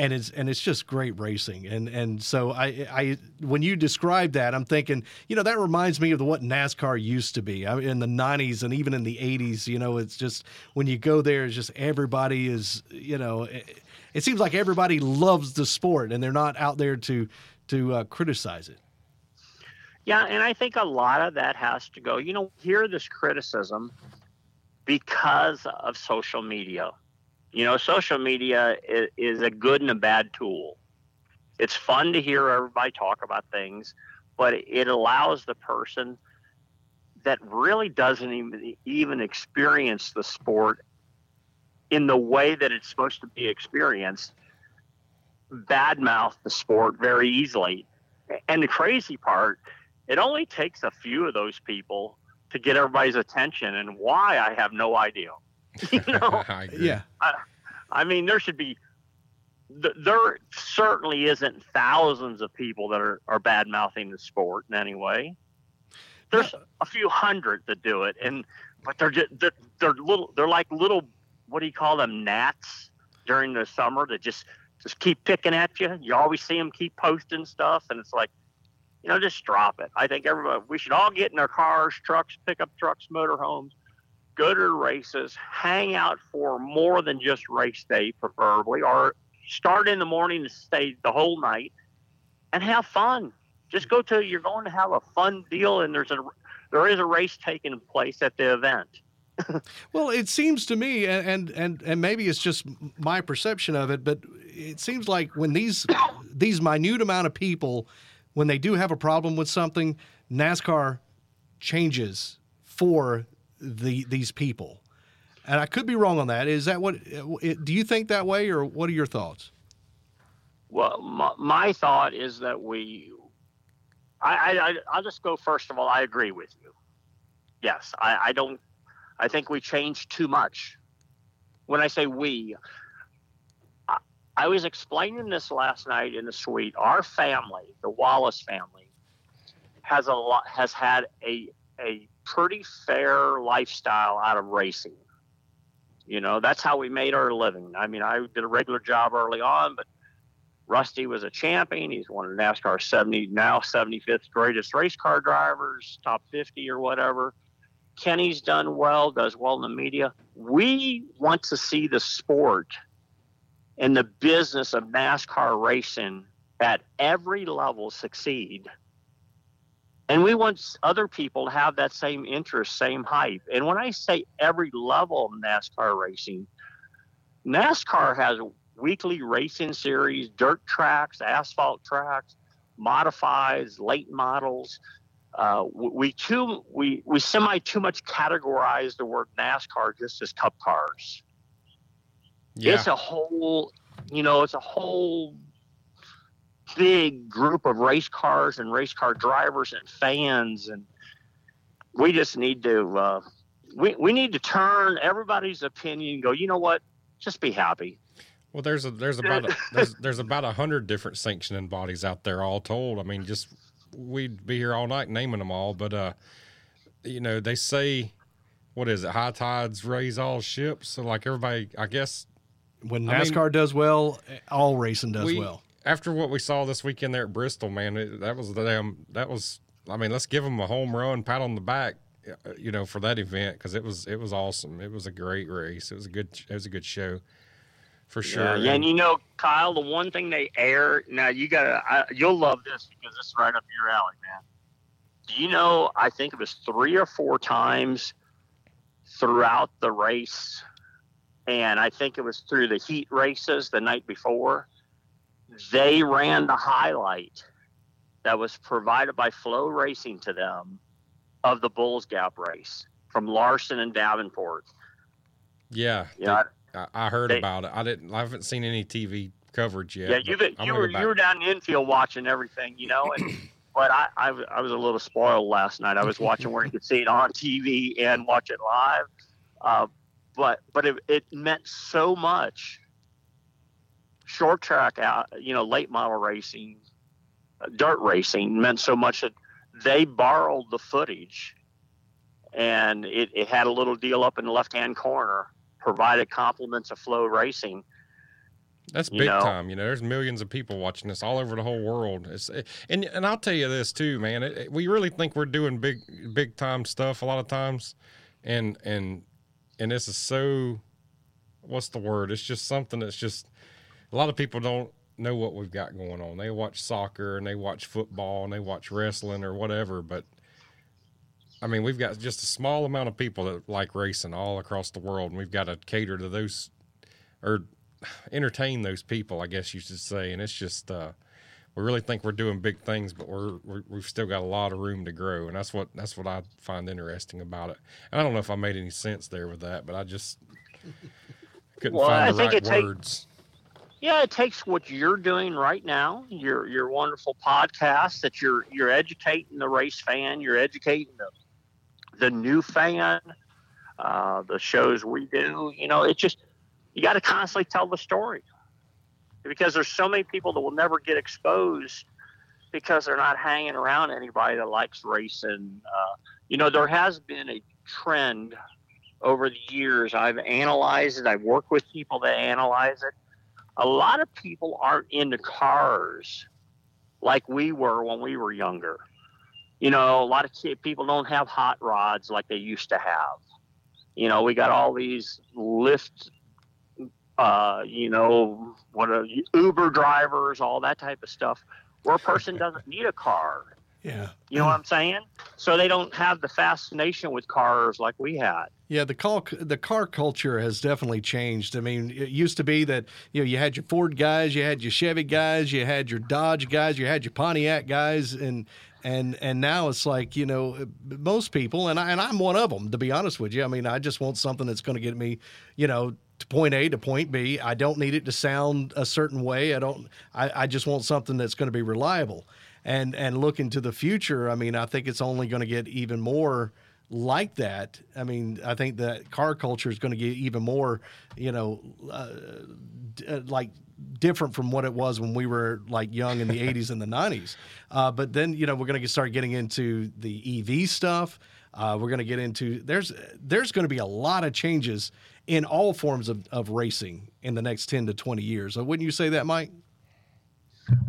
And it's and it's just great racing, and and so I I when you describe that, I'm thinking, you know, that reminds me of what NASCAR used to be in the '90s and even in the '80s. You know, it's just when you go there, it's just everybody is, you know, it, it seems like everybody loves the sport and they're not out there to to uh, criticize it. Yeah, and I think a lot of that has to go. You know, hear this criticism because of social media. You know, social media is, is a good and a bad tool. It's fun to hear everybody talk about things, but it allows the person that really doesn't even even experience the sport in the way that it's supposed to be experienced badmouth the sport very easily. And the crazy part, it only takes a few of those people to get everybody's attention, and why I have no idea. You know, I agree. Yeah, I mean, there should be. th- There certainly isn't thousands of people that are, are bad mouthing the sport in any way. There's a few hundred that do it, and but they're just they're, they're little. They're like little. What do you call them? Gnats during the summer that just just keep picking at you. You always see them keep posting stuff, and it's like, you know, just drop it. I think everybody we should all get in our cars, trucks, pickup trucks, motorhomes, go to races, hang out for more than just race day, preferably, or start in the morning and stay the whole night, and have fun. Just go to you're going to have a fun deal, and there's a there is a race taking place at the event. Well, it seems to me, and and and, maybe it's just my perception of it, but it seems like when these these minute amount of people, when they do have a problem with something, NASCAR changes for the these people. And I could be wrong on that. Is that what? Do you think that way, or what are your thoughts? Well, my, my thought is that we, I, I, I'll just go first of all. I agree with you. Yes, I, I don't. I think we changed too much. When I say we, I, I was explaining this last night in the suite. Our family, the Wallace family, has a lot has had a a pretty fair lifestyle out of racing. You know, that's how we made our living. I mean, I did a regular job early on, but Rusty was a champion. He's one of NASCAR's 70 now 75th greatest race car drivers, top 50 or whatever. Kenny's done well, does well in the media. We want to see the sport and the business of NASCAR racing at every level succeed. And we want other people to have that same interest, same hype. And when I say every level of NASCAR racing, NASCAR has weekly racing series, dirt tracks, asphalt tracks, modifieds, late models. Uh, we too we we semi too much categorize the word NASCAR just as Cup cars. Yeah. It's a whole, you know, it's a whole big group of race cars and race car drivers and fans, and we just need to uh, we we need to turn everybody's opinion and go. You know what? Just be happy. Well, there's a there's about a, there's there's about a hundred different sanctioning bodies out there, all told. I mean, just we'd be here all night naming them all, but uh, you know, they say, what is it? High tides raise all ships. So, like everybody, I guess When I mean- NASCAR does well, all racing does we, well. After what we saw this weekend there at Bristol, man, it, that was the damn. That was. I mean, let's give them a home run, pat on the back, uh, you know, for that event because it was it was awesome. It was a great race. It was a good it was a good show, for sure. Yeah, yeah, and you know, Kyle, the one thing they air now, you gotta, I, you'll love this because it's right up your alley, man. Do you know? I think it was three or four times throughout the race, and I think it was through the heat races the night before. They ran the highlight that was provided by FloRacing to them of the Bulls Gap race. from Larson and Davenport. Yeah, Yeah, I, I heard They- about it. I didn't. I haven't seen any TV coverage yet. yeah. You've, you were you were down in the infield watching everything, you know. And, but I was a little spoiled last night. I was watching where you could see it on TV and watch it live. Uh, but but it, it meant so much. Short track, out, you know, late model racing, dirt racing meant so much that they borrowed the footage, and it, it had a little deal up in the left hand corner, provided compliments of FloRacing. That's you big know. time. You know, there's millions of people watching this all over the whole world. It's and and I'll tell you this too, man. It, it- we really think we're doing big big time stuff a lot of times, and and and this is so. What's the word? It's just something that's just a lot of people don't know what we've got going on. They watch soccer and they watch football and they watch wrestling or whatever, but I mean, we've got just a small amount of people that like racing all across the world, and we've got to cater to those or entertain those people, I guess you should say. And it's just uh, we really think we're doing big things, but we're, we're we've still got a lot of room to grow, and that's what that's what I find interesting about it. And I don't know if I made any sense there with that, but I just couldn't Well, find I the right it take- words. Yeah, it takes what you're doing right now, your your wonderful podcast that you're you're educating the race fan, you're educating the the new fan, uh, the shows we do. You know, it's just you got to constantly tell the story because there's so many people that will never get exposed because they're not hanging around anybody that likes racing. Uh, you know, there has been a trend over the years. I've analyzed it. I've worked with people that analyze it a lot of people aren't into cars like we were when we were younger. You know, a lot of kid, people don't have hot rods like they used to have. You know, we got all these Lyft, uh, you know, what are Uber drivers, all that type of stuff, where a person doesn't need a car. Yeah. You know what I'm saying? So they don't have the fascination with cars like we had. Yeah, the call the car culture has definitely changed. I mean, it used to be that you know you had your Ford guys, you had your Chevy guys, you had your Dodge guys, you had your Pontiac guys, and and and now it's like you know most people, and I and I'm one of them. To be honest with you, I mean, I just want something that's going to get me, you know. To point A to point B. I don't need it to sound a certain way. I don't. I, I just want something that's going to be reliable. And and look into the future. I mean, I think it's only going to get even more like that. I mean, I think that car culture is going to get even more, you know, uh, d- uh, like different from what it was when we were like young in the 80s and the 90s. Uh, but then, you know, we're going to start getting into the EV stuff. Uh, we're going to get into there's there's going to be a lot of changes in all forms of, of racing in the next 10 to 20 years. So wouldn't you say that, Mike?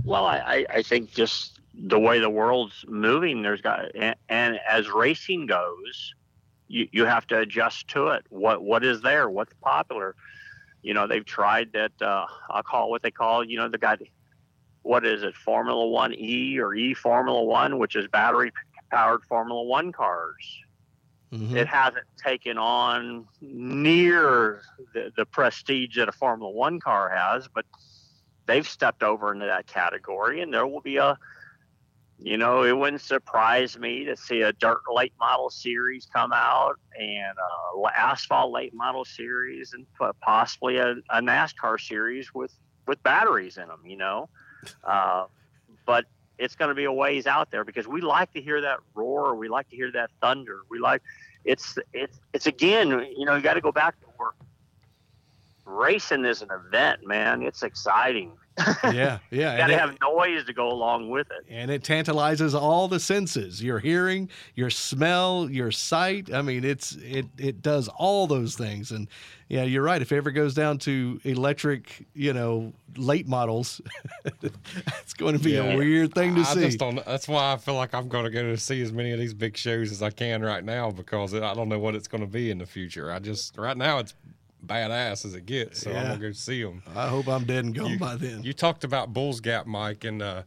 Well, I, I, I think just the way the world's moving, there's got and, and as racing goes, you, you have to adjust to it. What what is there? What's popular? You know, they've tried that. Uh, I'll call what they call. You know, the guy. What is it? Formula One E or E Formula One, which is battery powered Formula One cars. Mhm. It hasn't taken on near the, the prestige that a Formula One car has, but they've stepped over into that category, and there will be a, you know, it wouldn't surprise me to see a dirt late model series come out and a asphalt late model series, and po- possibly a, a NASCAR series with with batteries in them. You know, uh, but it's going to be a ways out there because we like to hear that roar. We like to hear that thunder. We like it's it's it's again. You know, you got to go back to work. racing is an event, man. It's exciting. Yeah, yeah. You got to have noise to go along with it. and it tantalizes all the senses your hearing your smell your sight i mean it's it it does all those things and yeah you're right if it ever goes down to electric you know late models it's going to be Yeah. a weird thing to I see just don't. That's why I feel like I'm going to go to see as many of these big shows as I can right now because I don't know what it's going to be in the future. I just right now it's badass as it gets, so I'm gonna go see them. i hope i'm dead and gone by then You talked about Bulls Gap, Mike, and uh,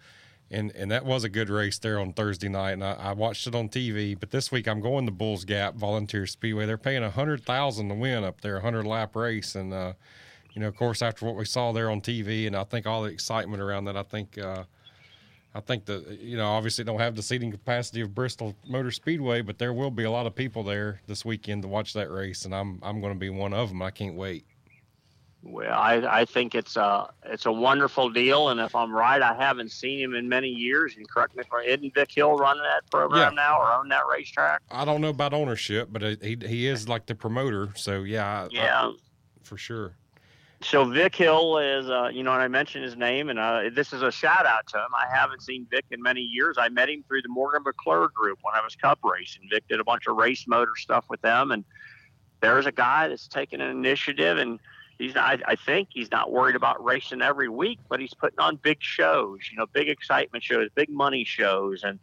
and and that was a good race there on Thursday night, and I, I watched it on TV. But this week I'm going to Bulls Gap Volunteer Speedway. They're paying a hundred thousand to win up there, a hundred lap race, and uh, you know, of course, after what we saw there on TV, and I think all the excitement around that, I think. Uh, I think that you know obviously don't have the seating capacity of Bristol Motor Speedway, but there will be a lot of people there this weekend to watch that race, and I'm I'm going to be one of them. I can't wait. Well, I, I think it's a it's a wonderful deal, and if I'm right, I haven't seen him in many years. And correct me if I'm isn't Vic Hill running that program Yeah. now or on that racetrack? I don't know about ownership, but he he is like the promoter, so yeah, I- I- Yeah. for sure. So Vic Hill is, uh, you know, and I mentioned his name, and uh, this is a shout out to him. I haven't seen Vic in many years. I met him through the Morgan McClure group when I was Cup racing. Vic did a bunch of race motor stuff with them, and there's a guy that's taking an initiative, and he's not. I think he's not worried about racing every week, but he's putting on big shows, you know, big excitement shows, big money shows, and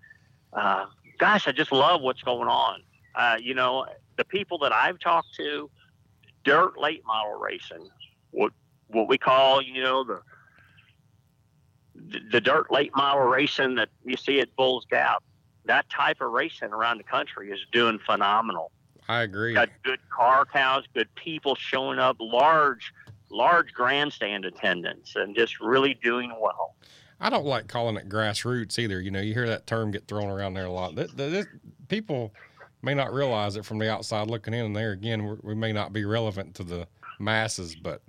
uh, gosh, I just love what's going on. Uh, you know, the people that I've talked to, dirt late model racing, what what we call, you know, the the, dirt late model racing that you see at Bulls Gap. That type of racing around the country is doing phenomenal. I agree. Got good car counts, good people showing up, large large grandstand attendance, and just really doing well. I don't like calling it grassroots either. You know, you hear that term get thrown around there a lot. That, that- people may not realize it from the outside looking in. And there again, we may not be relevant to the masses, but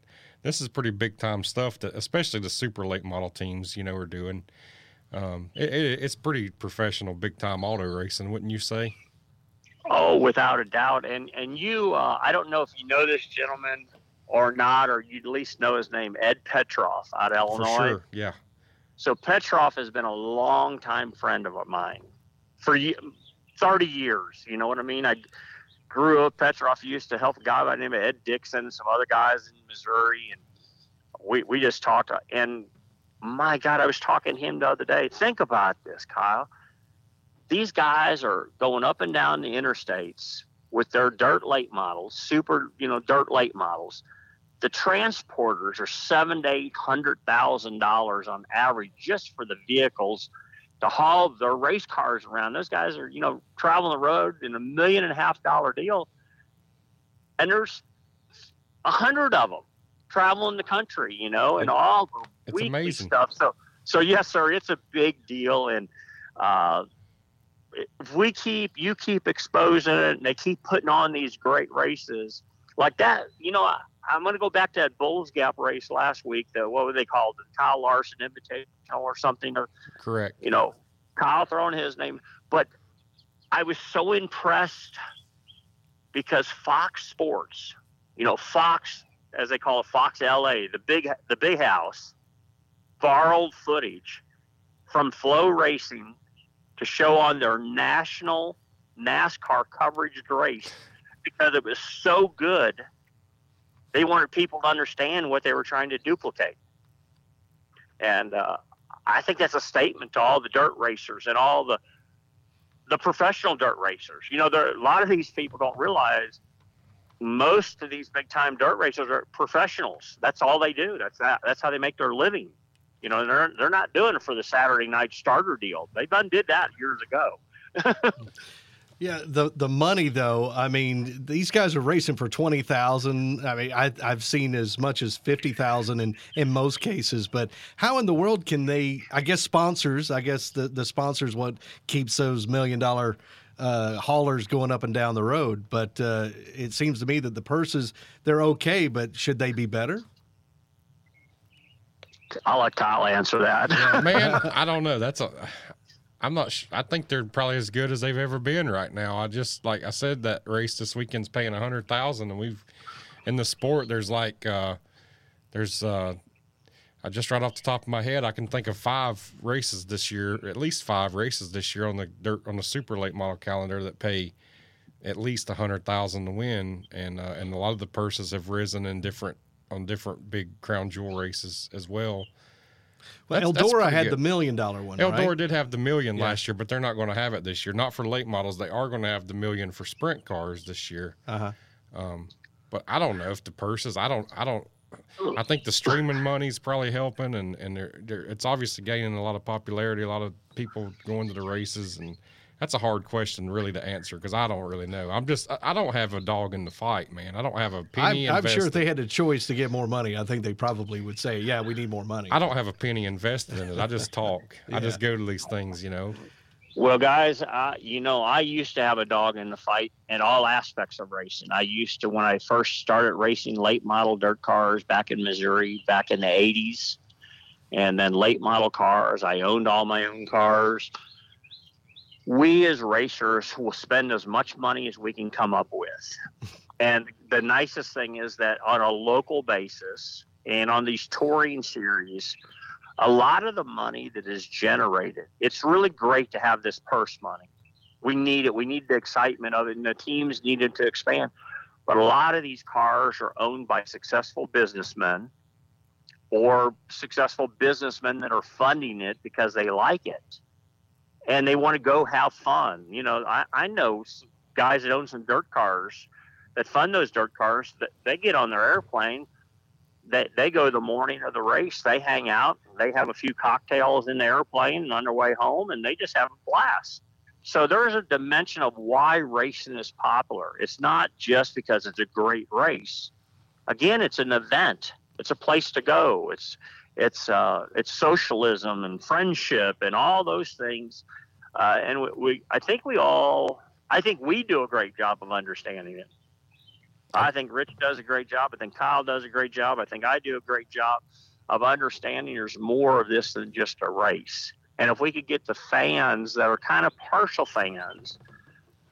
this is pretty big time stuff that, especially the super late model teams, you know, are doing. Um, it, it, it's pretty professional, big time auto racing, wouldn't you say? Oh, without a doubt. And and you, uh, I don't know if you know this gentleman or not, or you at least know his name, Ed Petroff out of Illinois. For sure. Yeah. So Petroff has been a long time friend of mine for 30 years. You know what I mean? I grew up. Petroff used to help a guy by the name of Ed Dixon some other guys in Missouri, and we we just talked. And my God, I was talking to him the other day. Think about this, Kyle. These guys are going up and down the interstates with their dirt late models, super, you know, dirt late models the transporters are seven to eight hundred thousand dollars on average just for the vehicles to haul their race cars around. Those guys are, you know, traveling the road in a million and a half dollar deal, and there's a hundred of them traveling the country, you know, and all the It's weekly amazing. stuff. So, so yes, sir, it's a big deal, and uh, if we keep you keep exposing it, and they keep putting on these great races like that, you know, I, I'm going to go back to that Bulls Gap race last week. The what were they called? The Kyle Larson Invitational or something? Or Correct. you know, Kyle throwing his name. But I was so impressed because Fox Sports, you know, Fox, as they call it, Fox LA, the big the big house, borrowed footage from FloRacing to show on their national NASCAR coverage race because it was so good. They wanted people to understand what they were trying to duplicate. And uh, I think that's a statement to all the dirt racers and all the the professional dirt racers. You know, there a lot of these people don't realize most of these big time dirt racers are professionals. That's all they do. That's that. That's how they make their living. You know, they're they're not doing it for the Saturday night starter deal. They done did that years ago. Yeah, the the money though. I mean, these guys are racing for twenty thousand. I mean, I, I've seen as much as fifty thousand in in most cases. But how in the world can they? I guess sponsors. I guess the the sponsors what keeps those million dollar uh, haulers going up and down the road. But uh, it seems to me that the purses they're okay, but should they be better? I'll let Kyle answer that. Man, I don't know. That's a. I'm not. sh- I think they're probably as good as they've ever been right now. I just like I said that race this weekend's paying a hundred thousand, and we've in the sport. There's like uh, there's uh, I just right off the top of my head, I can think of five races this year, at least five races this year on the dirt on the super late model calendar that pay at least a hundred thousand to win, and uh, and a lot of the purses have risen in different on different big crown jewel races as well. Well, That's- Eldora had good. the million dollar one. Eldora right? did have the million Yeah. last year, but they're not going to have it this year. Not for late models. They are going to have the million for sprint cars this year. Uh-huh. Um, but I don't know if the purses. I don't. I don't. I think the streaming money's probably helping, and and they're, they're, it's obviously gaining a lot of popularity. A lot of people going to the races, and that's a hard question really to answer because I don't really know. I'm just I don't have a dog in the fight, man. I don't have a penny. I'm, I'm sure if they had a choice to get more money, I think they probably would say, "Yeah, we need more money." I don't have a penny invested in it. I just talk. I just go to these things, you know. Well, guys, uh, you know, I used to have a dog in the fight in all aspects of racing. I used to, when I first started racing late model dirt cars back in Missouri back in the 80s, and then late model cars. I owned all my own cars. We as racers will spend as much money as we can come up with. And the nicest thing is that on a local basis and on these touring series, a lot of the money that is generated, it's really great to have this purse money. We need it. We need the excitement of it, and the teams needed to expand. But a lot of these cars are owned by successful businessmen or successful businessmen that are funding it because they like it and they want to go have fun. You know, I, I know guys that own some dirt cars that fund those dirt cars that they get on their airplane they, they go the morning of the race, they hang out, they have a few cocktails in the airplane on their way home, and they just have a blast. So there's a dimension of why racing is popular. It's not just because it's a great race. Again, it's an event. It's a place to go. It's it's uh, it's socialism and friendship and all those things. Uh, and we, we, I think we all, I think we do a great job of understanding it. I think Rich does a great job. I think Kyle does a great job. I think I do a great job of understanding there's more of this than just a race. And if we could get the fans that are kind of partial fans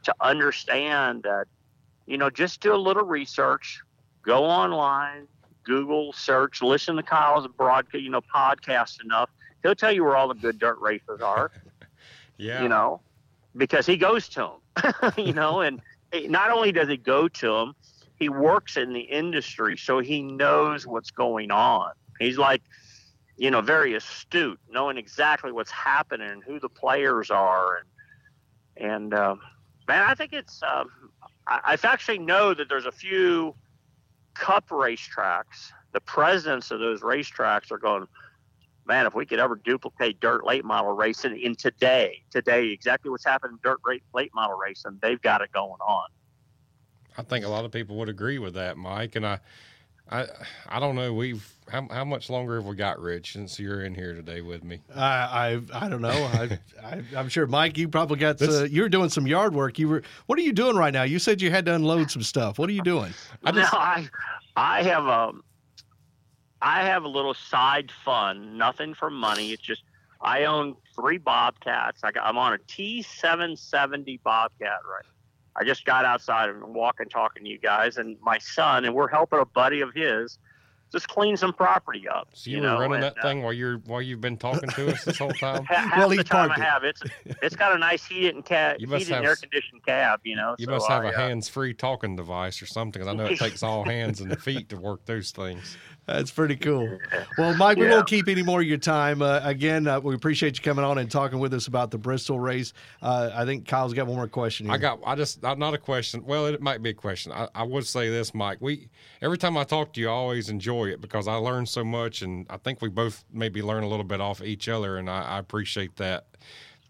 to understand that, you know, just do a little research, go online, Google search, listen to Kyle's broadcast, you know, podcast enough. He'll tell you where all the good dirt races are. yeah. You know, because he goes to them, you know, and not only does he go to them, he works in the industry, so he knows what's going on. He's like, you know, very astute, knowing exactly what's happening and who the players are, and and um, man, I think it's. Um, I, I actually know that there's a few Cup racetracks. The presidents of those racetracks are going. Man, if we could ever duplicate dirt late model racing in today, today exactly what's happening in dirt late model racing, they've got it going on. I think a lot of people would agree with that, Mike. And I, I, I don't know. We've how, how much longer have we got, Rich, since you're in here today with me? I I, I don't know. I, I am sure, Mike. You probably got. This, uh, you're doing some yard work. You were. What are you doing right now? You said you had to unload some stuff. What are you doing? I just, no, I, I have a, I have a little side fund. Nothing for money. It's just I own three Bobcats. I got, I'm on a T770 Bobcat right I just got outside and walking, talking to you guys, and my son, and we're helping a buddy of his just clean some property up. So you, you were know, running and, that uh, thing while you're while you've been talking to us this whole time. half Well, the he time I parked it. have it's it's got a nice heated and ca- You must heated and have air conditioned cab. You know, You so must have I, a uh, hands-free talking device or something. Cause I know it takes all hands and feet to work those things. That's pretty cool. Well, Mike, we Yeah. won't keep any more of your time. Uh, again, uh, we appreciate you coming on and talking with us about the Bristol race. Uh, I think Kyle's got one more question. Here. I got. I just not not a question. Well, it might be a question. I, I would say this, Mike. We every time I talk to you, I always enjoy it because I learn so much, and I think we both maybe learn a little bit off each other, and I, I appreciate that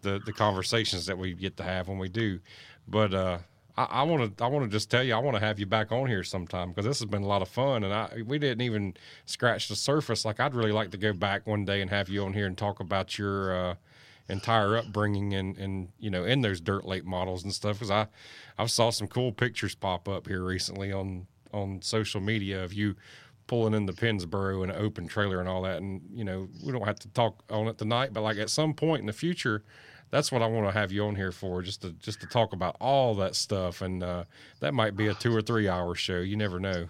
the the conversations that we get to have when we do. But uh, I want to I want to just tell you I want to have you back on here sometime because this has been a lot of fun, and I we didn't even scratch the surface. Like I'd really like to go back one day and have you on here and talk about your. Uh, entire upbringing and and you know in those dirt late models and stuff because I I saw some cool pictures pop up here recently on on social media of you pulling in the Pennsboro and an open trailer and all that and you know we don't have to talk on it tonight but like at some point in the future that's what I want to have you on here for just to just to talk about all that stuff and uh, that might be a two or three hour show you never know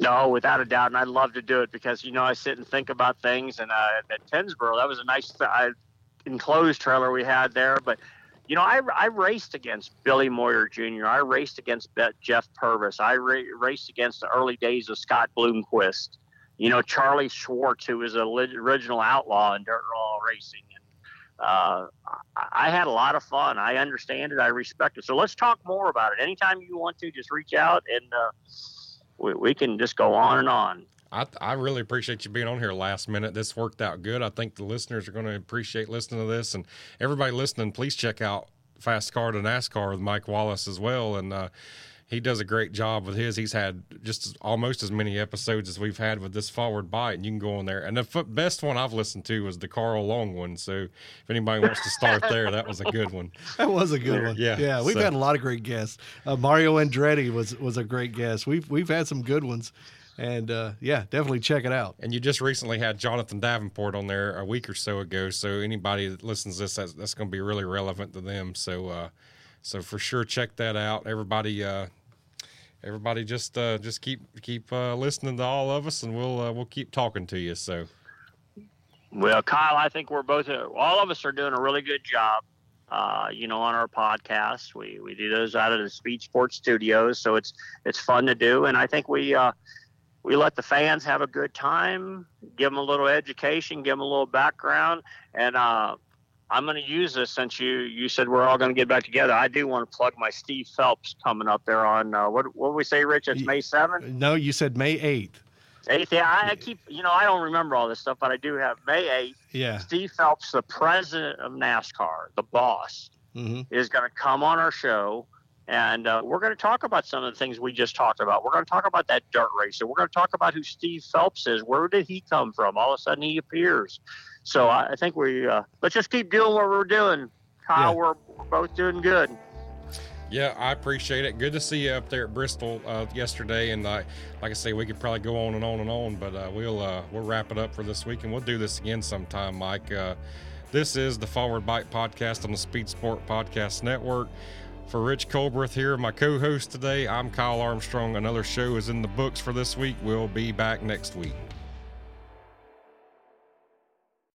No, without a doubt, and I'd love to do it because you know I sit and think about things. And uh, at Pennsboro, that was a nice uh, enclosed trailer we had there. But you know, I, I raced against Billy Moyer Jr. I raced against Jeff Purvis. I ra- raced against the early days of Scott Bloomquist. You know, Charlie Swartz, who was a lit- original outlaw in dirt law racing. Uh, I, I had a lot of fun. I understand it. I respect it. So let's talk more about it. Anytime you want to, just reach out and uh, we, we can just go on and on. I, I really appreciate you being on here last minute. This worked out good. I think the listeners are going to appreciate listening to this. And everybody listening, please check out Fast Car to NASCAR with Mike Wallace as well, and uh, he does a great job with his. He's had just almost as many episodes as we've had with this forward bite, and you can go on there. And the f- best one I've listened to was the Carl Long one. So if anybody wants to start there, that was a good one. That was a good one. Yeah, yeah. We've so- had a lot of great guests. Uh, Mario Andretti was was a great guest. We've we've had some good ones, and uh, yeah, definitely check it out. And you just recently had Jonathan Davenport on there a week or so ago. So anybody that listens to this, that's, that's going to be really relevant to them. So, uh, so for sure, check that out. Everybody, uh, everybody, just uh, just keep keep uh, listening to all of us, and we'll uh, we'll keep talking to you. So, Well, Kyle, I think we're both, all of us are doing a really good job. Uh, you know, on our podcast, we we do those out of the Speed Sports Studios, so it's it's fun to do, and I think we uh, we let the fans have a good time, give them a little education, give them a little background, and uh, I'm going to use this since you you said we're all going to get back together. I do want to plug my Steve Phelps coming up there on uh, what what we say, Rich? It's May seventh. No, you said May eighth. Eighth. Yeah, I, I keep you know I don't remember all this stuff, but I do have May eighth. Yeah. Steve Phelps, the president of NASCAR, the boss, hmm is going to come on our show. And uh, we're going to talk about some of the things we just talked about. We're going to talk about that dirt racer. We're going to talk about who Steve Phelps is. Where did he come from? All of a sudden, he appears. So I, I think we uh, let's just keep doing what we're doing. Kyle, Yeah. we're, we're both doing good. yeah, I appreciate it. Good to see you up there at Bristol uh, yesterday. And uh, like I say, we could probably go on and on and on, but uh, we'll uh, we'll wrap it up for this week, and we'll do this again sometime, Mike. Uh, this is the Forward Bite Podcast on the Speed Sport Podcast Network. For Rich Colbreth here, my co-host today, I'm Kyle Armstrong. Another show is in the books for this week. We'll be back next week.